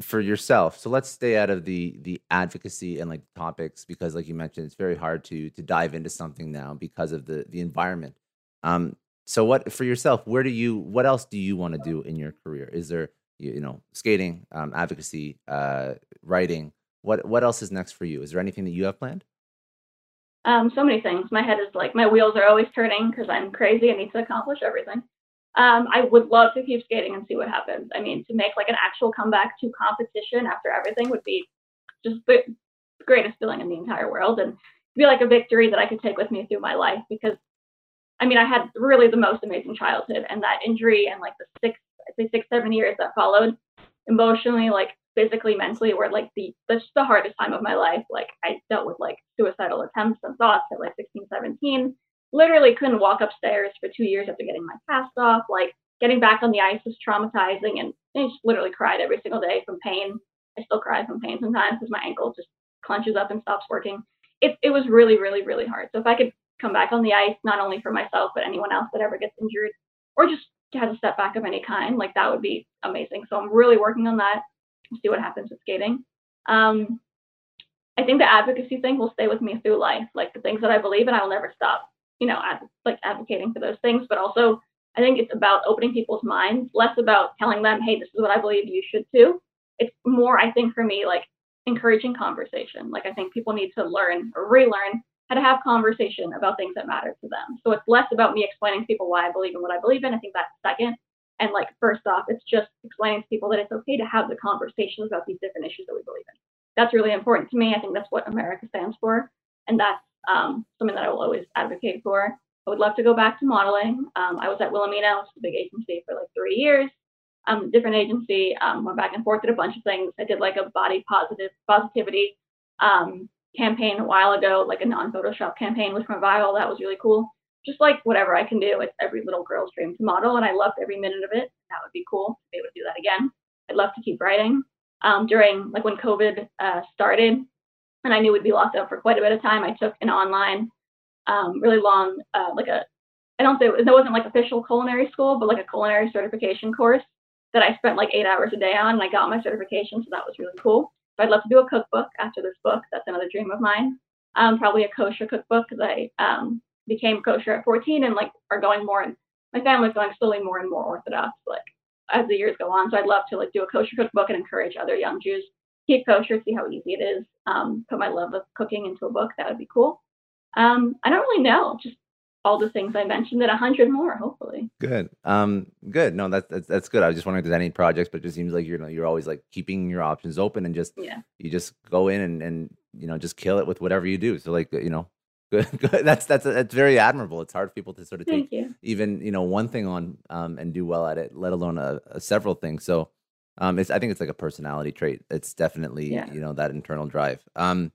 for yourself, so let's stay out of the the advocacy and like topics because, like you mentioned, it's very hard to to dive into something now because of the the environment. Um, so what for yourself? Where do you? What else do you want to do in your career? Is there you, you know skating, um, advocacy, uh, writing? What what else is next for you? Is there anything that you have planned? Um, so many things. My head is like my wheels are always turning because I'm crazy. I need to accomplish everything. Um, I would love to keep skating and see what happens. I mean, to make like an actual comeback to competition after everything would be just the greatest feeling in the entire world, and be like a victory that I could take with me through my life. Because, I mean, I had really the most amazing childhood, and that injury and like the six, I'd say six, seven years that followed, emotionally, like physically, mentally, were like the that's the hardest time of my life. Like I dealt with like suicidal attempts and thoughts at like 16, 17. Literally couldn't walk upstairs for two years after getting my cast off. Like getting back on the ice was traumatizing, and I just literally cried every single day from pain. I still cry from pain sometimes because my ankle just clenches up and stops working. It it was really, really, really hard. So if I could come back on the ice, not only for myself but anyone else that ever gets injured or just has a setback of any kind, like that would be amazing. So I'm really working on that see what happens with skating. Um, I think the advocacy thing will stay with me through life. Like the things that I believe in, I will never stop, you know, like advocating for those things. But also, I think it's about opening people's minds, less about telling them, hey, this is what I believe you should too. It's more, I think, for me, like encouraging conversation. Like I think people need to learn or relearn how to have conversation about things that matter to them. So it's less about me explaining to people why I believe in what I believe in. I think that's second. And like first off, it's just explaining to people that it's okay to have the conversations about these different issues that we believe in. That's really important to me. I think that's what America stands for, and that's um, something that I will always advocate for. I would love to go back to modeling. Um, I was at Wilhelmina, which is a big agency, for like three years. Um, different agency, um, went back and forth did a bunch of things. I did like a body positive positivity um, campaign a while ago, like a non-Photoshop campaign with Revival. That was really cool just like whatever I can do. It's every little girl's dream to model, and I loved every minute of it. That would be cool to be able to do that again. I'd love to keep writing. Um, during like when COVID uh, started, and I knew we'd be locked up for quite a bit of time, I took an online, um, really long, uh, like a, I don't say it wasn't like official culinary school, but like a culinary certification course that I spent like eight hours a day on, and I got my certification, so that was really cool. So I'd love to do a cookbook after this book. That's another dream of mine. Um, probably a kosher cookbook because I um, became kosher at 14 and like are going more and my family's going slowly more and more orthodox like as the years go on so i'd love to like do a kosher cookbook and encourage other young jews keep kosher see how easy it is um, put my love of cooking into a book that would be cool um, i don't really know just all the things i mentioned and a hundred more hopefully Good. Um, good. No, that's that's that's good. I was just wondering if there's any projects, but it just seems like you're you're always like keeping your options open and just yeah you just go in and and you know just kill it with whatever you do. So like you know, good. good. That's that's that's very admirable. It's hard for people to sort of take thank you even you know one thing on um and do well at it, let alone a, a several things. So Um, it's I think it's like a personality trait. It's definitely Yeah. you know that internal drive. Um,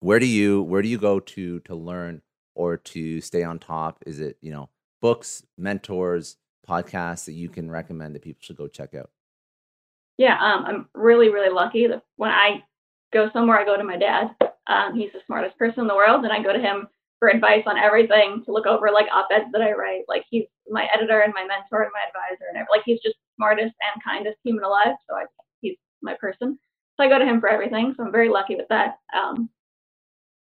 where do you where do you go to to learn or to stay on top? Is it you know books, mentors, podcasts that you can recommend that people should go check out? Yeah, um, I'm really, really lucky that when I go somewhere, I go to my dad. Um, he's the smartest person in the world, and I go to him for advice on everything to look over like op-eds that I write. Like he's my editor and my mentor and my advisor, and like he's just smartest and kindest human alive. So I, he's my person. So I go to him for everything. So I'm very lucky with that. Um,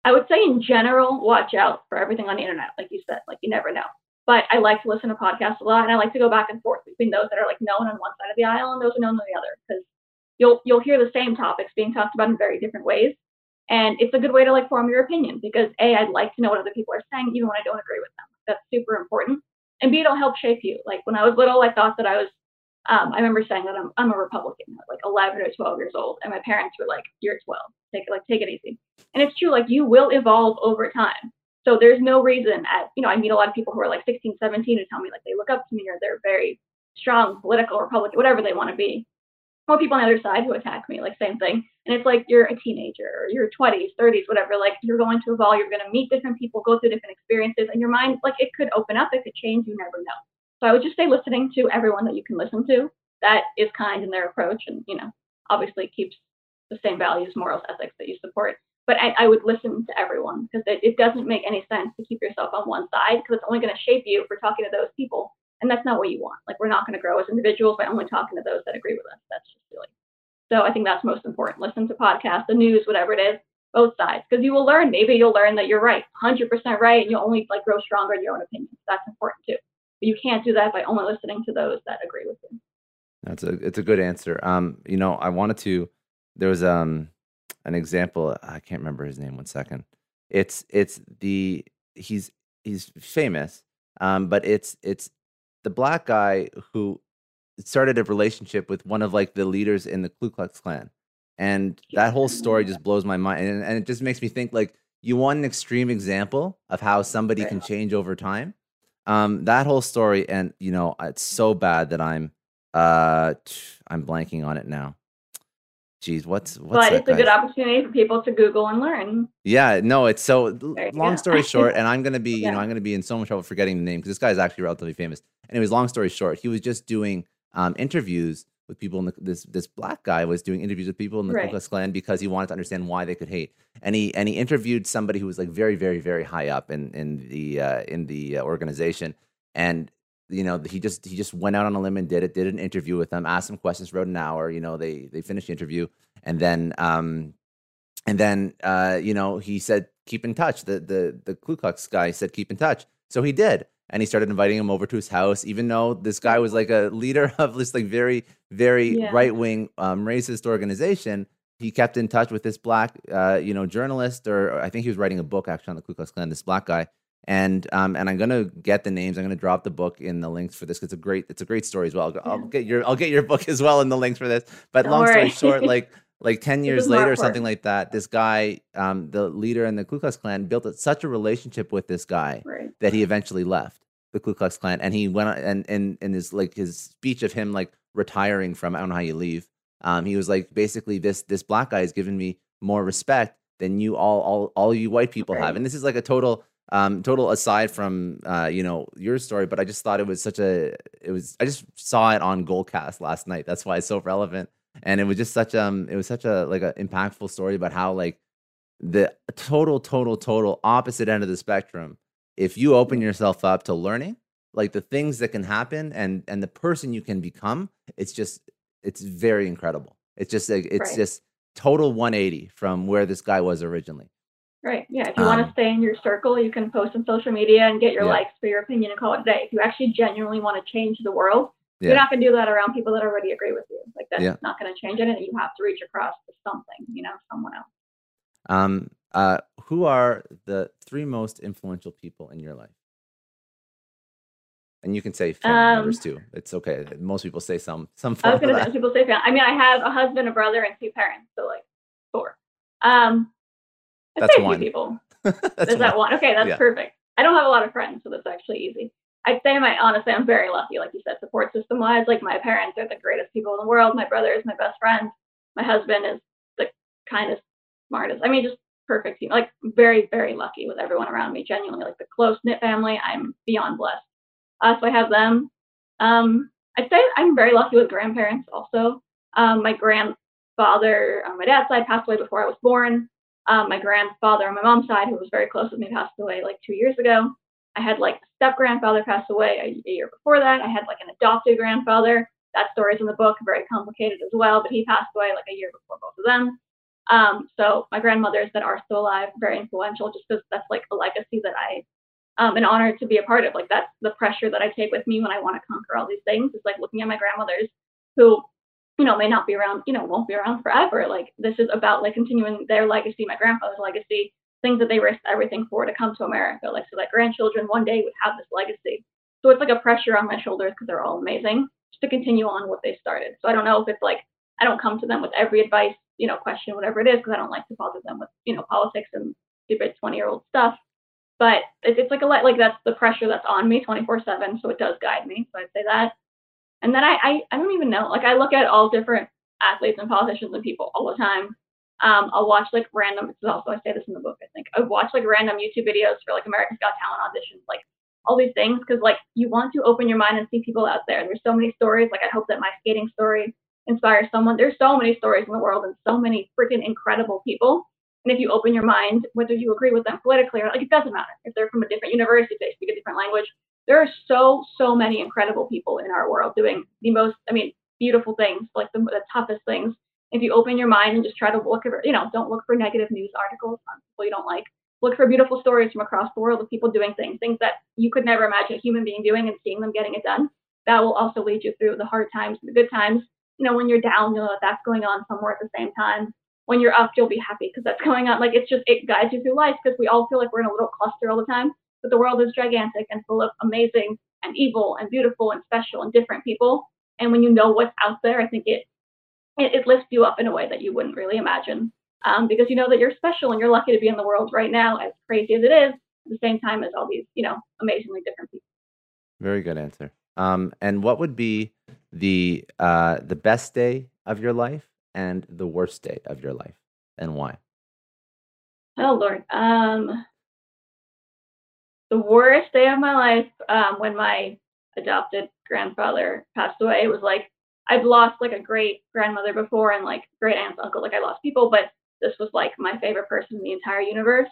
I would say in general, watch out for everything on the internet, like you said. Like you never know. But I like to listen to podcasts a lot, and I like to go back and forth between those that are like known on one side of the aisle and those are known on the other, because you'll you'll hear the same topics being talked about in very different ways, and it's a good way to like form your opinion. Because a, I'd like to know what other people are saying, even when I don't agree with them. That's super important. And b, it'll help shape you. Like when I was little, I thought that I was. Um, I remember saying that I'm I'm a Republican at like 11 or 12 years old, and my parents were like, "You're 12. Take it like take it easy." And it's true. Like you will evolve over time. So there's no reason at, you know, I meet a lot of people who are like 16, 17 who tell me like they look up to me or they're very strong political Republican, whatever they want to be. More people on the other side who attack me, like same thing. And it's like you're a teenager or you're 20s, 30s, whatever. Like you're going to evolve, you're going to meet different people, go through different experiences, and your mind, like it could open up, it could change, you never know. So I would just say listening to everyone that you can listen to that is kind in their approach and, you know, obviously keeps the same values, morals, ethics that you support but I, I, would listen to everyone because it, it, doesn't make any sense to keep yourself on one side because it's only going to shape you for talking to those people. And that's not what you want. Like, we're not going to grow as individuals by only talking to those that agree with us. That's just silly. So I think that's most important. Listen to podcasts, the news, whatever it is, both sides, because you will learn. Maybe you'll learn that you're right, 100% right, and you'll only like grow stronger in your own opinion. That's important too. But you can't do that by only listening to those that agree with you. That's a it's a good answer. Um, you know, I wanted to. There was um an example. I can't remember his name. One second. It's it's the he's he's famous, um, but it's it's the black guy who started a relationship with one of like the leaders in the Ku Klux Klan, and that whole story just blows my mind, and, and it just makes me think like you want an extreme example of how somebody can change over time. Um, that whole story, and you know, it's so bad that I'm uh I'm blanking on it now. Geez, what's what's but it's a good opportunity for people to Google and learn. Yeah, no, it's so long go. story short, and I'm gonna be, you know, I'm gonna be in so much trouble forgetting the name because this guy's actually relatively famous. Anyways, long story short, he was just doing um, interviews with people in the this this black guy was doing interviews with people in the Ku Right. Klux Klan because he wanted to understand why they could hate, and he and he interviewed somebody who was like very very very high up in in the uh, in the uh, organization, and you know he just he just went out on a limb and did it, did an interview with them, asked them questions, wrote an hour, you know, they they finished the interview, and then um and then uh, you know he said keep in touch. The the the Ku Klux guy said keep in touch, so he did, and he started inviting him over to his house, even though this guy was like a leader of this like very very Yeah. right wing um, racist organization. He kept in touch with this black uh, you know journalist, or, or I think he was writing a book actually on the Ku Klux Klan. This black guy. And um and I'm gonna get the names. I'm gonna drop the book in the links for this. It's a great it's a great story as well. I'll, I'll get your I'll get your book as well in the links for this. But Don't long story short, like like 10 years later or something like that this guy um, the leader in the ku klux klan built such a relationship with this guy Right. that he eventually left the ku klux klan and he went on and and in his like his speech of him like retiring from i don't know how you leave um, he was like basically this this black guy has given me more respect than you all all all you white people have and this is like a total um total aside from uh you know your story but i just thought it was such a it was i just saw it on goldcast last night. That's why it's so relevant. And it was just such um it was such a like an impactful story about how like the total total total opposite end of the spectrum. If you open yourself up to learning like the things that can happen and and the person you can become it's just it's very incredible. It's just like it's Right. just total 180 from where this guy was originally Right. Yeah. If you want Um, to stay in your circle, you can post on social media and get your Yeah. likes for your opinion and call it a day. If you actually genuinely want to change the world, Yeah. you're not going to do that around people that already agree with you. Like that's Yeah. not going to change anything. You have to reach across to something, you know, someone else. um uh who are the three most influential people in your life and you can say family Um, members too it's okay most people say some some I was going to say people say family. I mean, I have a husband, a brother, and two parents, so like four. Um, That's say a few one. people. That's Is that one. Okay, that's Yeah. perfect. I don't have a lot of friends, so that's actually easy. I'd say my honestly, I'm very lucky, like you said, support system wise. Like my parents are the greatest people in the world. My brother is my best friend. My husband is the kindest, smartest. I mean, just perfect team. Like very, very lucky with everyone around me. Genuinely, like the close knit family. I'm beyond blessed. Uh, so I have them. Um, I'd say I'm very lucky with grandparents also. Um, my grandfather on my dad's side passed away before I was born. Um, my grandfather on my mom's side, who was very close with me, passed away like two years ago. I had like a step grandfather pass away a, a year before that. I had like an adopted grandfather. That story's in the book, very complicated as well, but he passed away like a year before both of them. Um, so my grandmothers that are still alive, very influential, just because that's like a legacy that I um, an honor to be a part of. Like that's the pressure that I take with me when I want to conquer all these things. It's like looking at my grandmothers who, you know, may not be around, you know, won't be around forever. Like this is about like continuing their legacy, my grandfather's legacy, things that they risked everything for to come to America. Like so that grandchildren one day would have this legacy. So it's like a pressure on my shoulders because they're all amazing just to continue on what they started. So I don't know if it's like I don't come to them with every advice, you know, question, whatever it is, because I don't like to bother them with, you know, politics and stupid 20 year old stuff. But it's like a lot, like that's the pressure that's on me 24 7. So it does guide me. So I'd say that. And then I, I, I don't even know. Like I look at all different athletes and politicians and people all the time. Um, I'll watch like random. Is also I say this in the book. I think I watch like random YouTube videos for like America's Got Talent auditions, like all these things, because like you want to open your mind and see people out there. There's so many stories. Like I hope that my skating story inspires someone. There's so many stories in the world and so many freaking incredible people. And if you open your mind, whether you agree with them politically or like, it doesn't matter. If they're from a different university, they speak a different language. There are so, so many incredible people in our world doing the most, I mean, beautiful things, like the, the toughest things. If you open your mind and just try to look at, you know, don't look for negative news articles on people you don't like. Look for beautiful stories from across the world of people doing things, things that you could never imagine a human being doing and seeing them getting it done. That will also lead you through the hard times and the good times. You know, when you're down, you'll know that that's going on somewhere at the same time when you're up, you'll be happy because that's going on. Like it's just it guides you through life because we all feel like we're in a little cluster all the time, but the world is gigantic and full of amazing and evil and beautiful and special and different people. And when you know what's out there, I think it it, it lifts you up in a way that you wouldn't really imagine. Um, because you know that you're special and you're lucky to be in the world right now, as crazy as it is, at the same time as all these, you know, amazingly different people. Very good answer. Um, and what would be the uh, the best day of your life and the worst day of your life and why? Oh Lord. Um the worst day of my life um, when my adopted grandfather passed away it was like I've lost like a great grandmother before and like great aunts, uncle, like I lost people, but this was like my favorite person in the entire universe.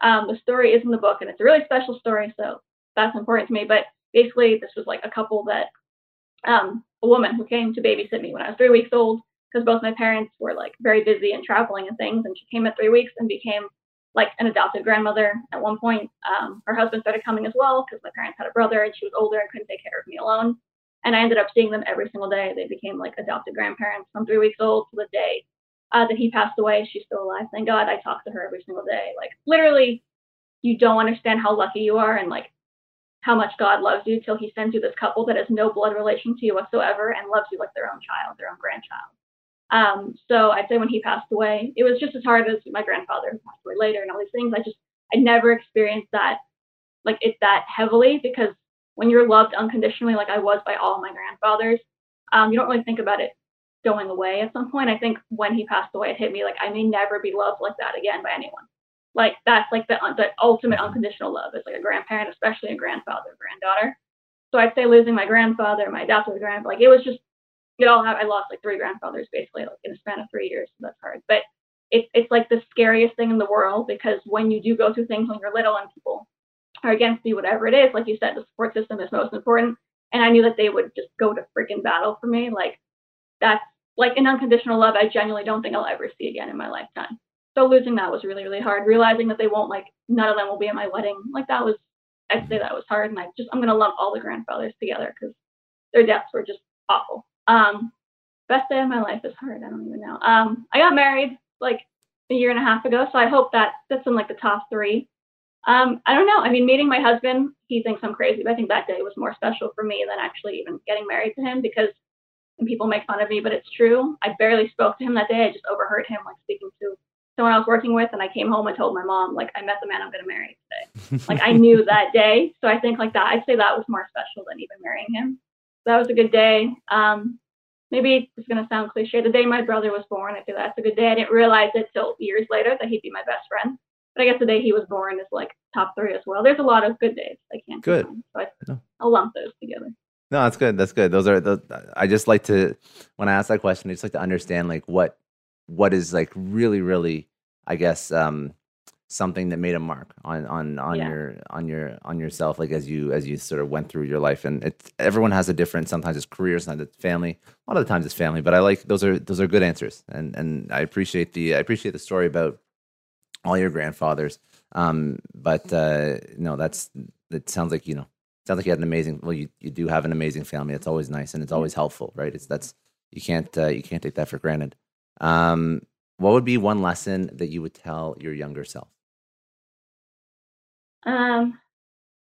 Um, the story is in the book and it's a really special story, so that's important to me. But basically, this was like a couple that um, a woman who came to babysit me when I was three weeks old because both my parents were like very busy and traveling and things. And she came at three weeks and became like an adopted grandmother at one point. Um, her husband started coming as well because my parents had a brother and she was older and couldn't take care of me alone. And I ended up seeing them every single day. They became like adopted grandparents from three weeks old to the day uh, that he passed away. She's still alive. Thank God I talk to her every single day. Like literally, you don't understand how lucky you are and like how much God loves you till he sends you this couple that has no blood relation to you whatsoever and loves you like their own child, their own grandchild. Um, so I'd say when he passed away, it was just as hard as my grandfather who passed away later and all these things. I just I never experienced that like it that heavily because when you're loved unconditionally, like I was by all my grandfathers, um, you don't really think about it going away at some point. I think when he passed away, it hit me like I may never be loved like that again by anyone. Like that's like the the ultimate unconditional love. is like a grandparent, especially a grandfather, granddaughter. So I'd say losing my grandfather, my adopted grandfather, like it was just you know, I lost like three grandfathers basically like in a span of three years. So that's hard. But it's it's like the scariest thing in the world because when you do go through things when you're little and people are against you, whatever it is, like you said, the support system is most important. And I knew that they would just go to freaking battle for me. Like that's like an unconditional love I genuinely don't think I'll ever see again in my lifetime. So losing that was really, really hard. Realizing that they won't like none of them will be at my wedding. Like that was I'd say that was hard and I just I'm gonna lump all the grandfathers together because their deaths were just awful. Um, best day of my life is hard. I don't even know. Um, I got married like a year and a half ago, so I hope that that's in like the top three. Um, I don't know. I mean, meeting my husband, he thinks I'm crazy, but I think that day was more special for me than actually even getting married to him because and people make fun of me, but it's true. I barely spoke to him that day. I just overheard him like speaking to someone I was working with, and I came home and told my mom, like, I met the man I'm going to marry today. like, I knew that day. So I think, like, that, I'd say that was more special than even marrying him. That was a good day. Um, maybe it's going to sound cliche. The day my brother was born, I feel that's a good day. I didn't realize it till years later that he'd be my best friend. But I guess the day he was born is like top three as well. There's a lot of good days. I can't. Good. So I, I'll lump those together. No, that's good. That's good. Those are those. I just like to when I ask that question, I just like to understand like what what is like really really I guess um something that made a mark on on on Yeah. your on your on yourself like as you as you sort of went through your life. And it's everyone has a different sometimes it's career sometimes it's family. A lot of the times it's family but I like those are those are good answers. And and I appreciate the I appreciate the story about all your grandfathers. Um but uh no that's it sounds like you know sounds like you had an amazing well you, you do have an amazing family. It's always nice and it's always helpful right? It's that's you can't uh, you can't take that for granted. Um what would be one lesson that you would tell your younger self Um,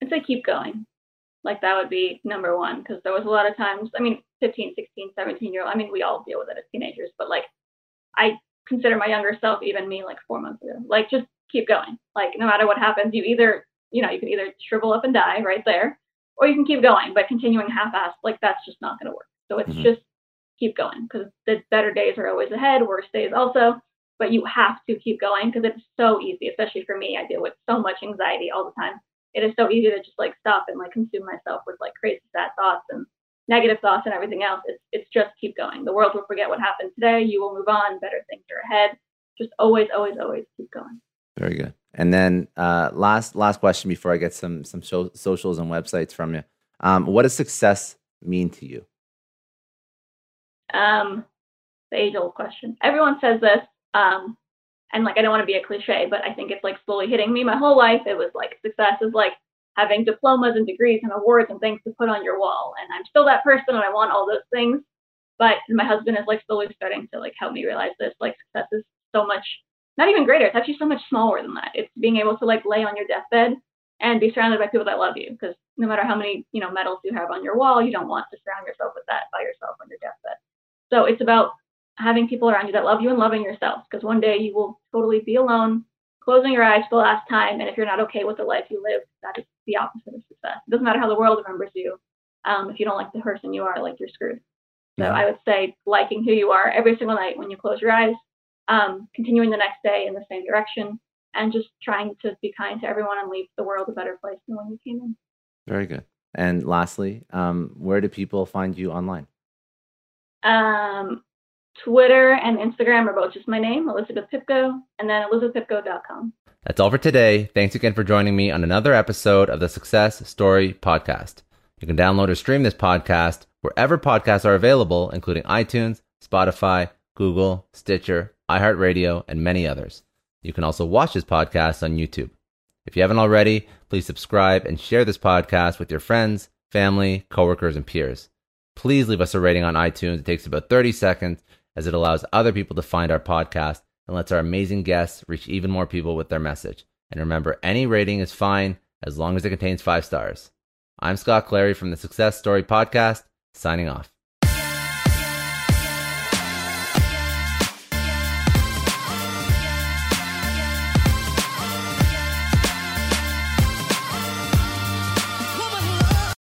I'd say keep going. Like that would be number one because there was a lot of times, I mean, 15, 16, 17 year old, I mean, we all deal with it as teenagers, but like I consider my younger self, even me like four months ago, like just keep going. Like no matter what happens, you either, you know, you can either shrivel up and die right there or you can keep going, but continuing half assed, like that's just not going to work. So it's Mhm. just keep going because the better days are always ahead, worse days also. But you have to keep going because it's so easy, especially for me. I deal with so much anxiety all the time. It is so easy to just like stop and like consume myself with like crazy sad thoughts and negative thoughts and everything else. It's it's just keep going. The world will forget what happened today. You will move on. Better things are ahead. Just always, always, always keep going. Very good. And then uh, last last question before I get some some so- socials and websites from you. Um, what does success mean to you? Um, the age old question. Everyone says this. Um, and like I don't want to be a cliche, but I think it's like slowly hitting me. My whole life it was like success is like having diplomas and degrees and awards and things to put on your wall. And I'm still that person and I want all those things. But my husband is like slowly starting to like help me realize this. Like success is so much not even greater. It's actually so much smaller than that. It's being able to like lay on your deathbed and be surrounded by people that love you. Because no matter how many, you know, medals you have on your wall, you don't want to surround yourself with that by yourself on your deathbed. So it's about having people around you that love you and loving yourself. Because one day you will totally be alone, closing your eyes for the last time. And if you're not okay with the life you live, that is the opposite of success. It doesn't matter how the world remembers you. Um, if you don't like the person you are, like you're screwed. So. I would say liking who you are every single night when you close your eyes, um, continuing the next day in the same direction, and just trying to be kind to everyone and leave the world a better place than when you came in. Very good. And lastly, um, where do people find you online? Um, Twitter and Instagram are both just my name, Elizabeth Pipko, and then elizabethpipko.com. That's all for today. Thanks again for joining me on another episode of the Success Story Podcast. You can download or stream this podcast wherever podcasts are available, including iTunes, Spotify, Google, Stitcher, iHeartRadio, and many others. You can also watch this podcast on YouTube. If you haven't already, please subscribe and share this podcast with your friends, family, coworkers, and peers. Please leave us a rating on iTunes. It takes about 30 seconds as it allows other people to find our podcast and lets our amazing guests reach even more people with their message. And remember, any rating is fine as long as it contains five stars. I'm Scott Clary from the Success Story Podcast, signing off.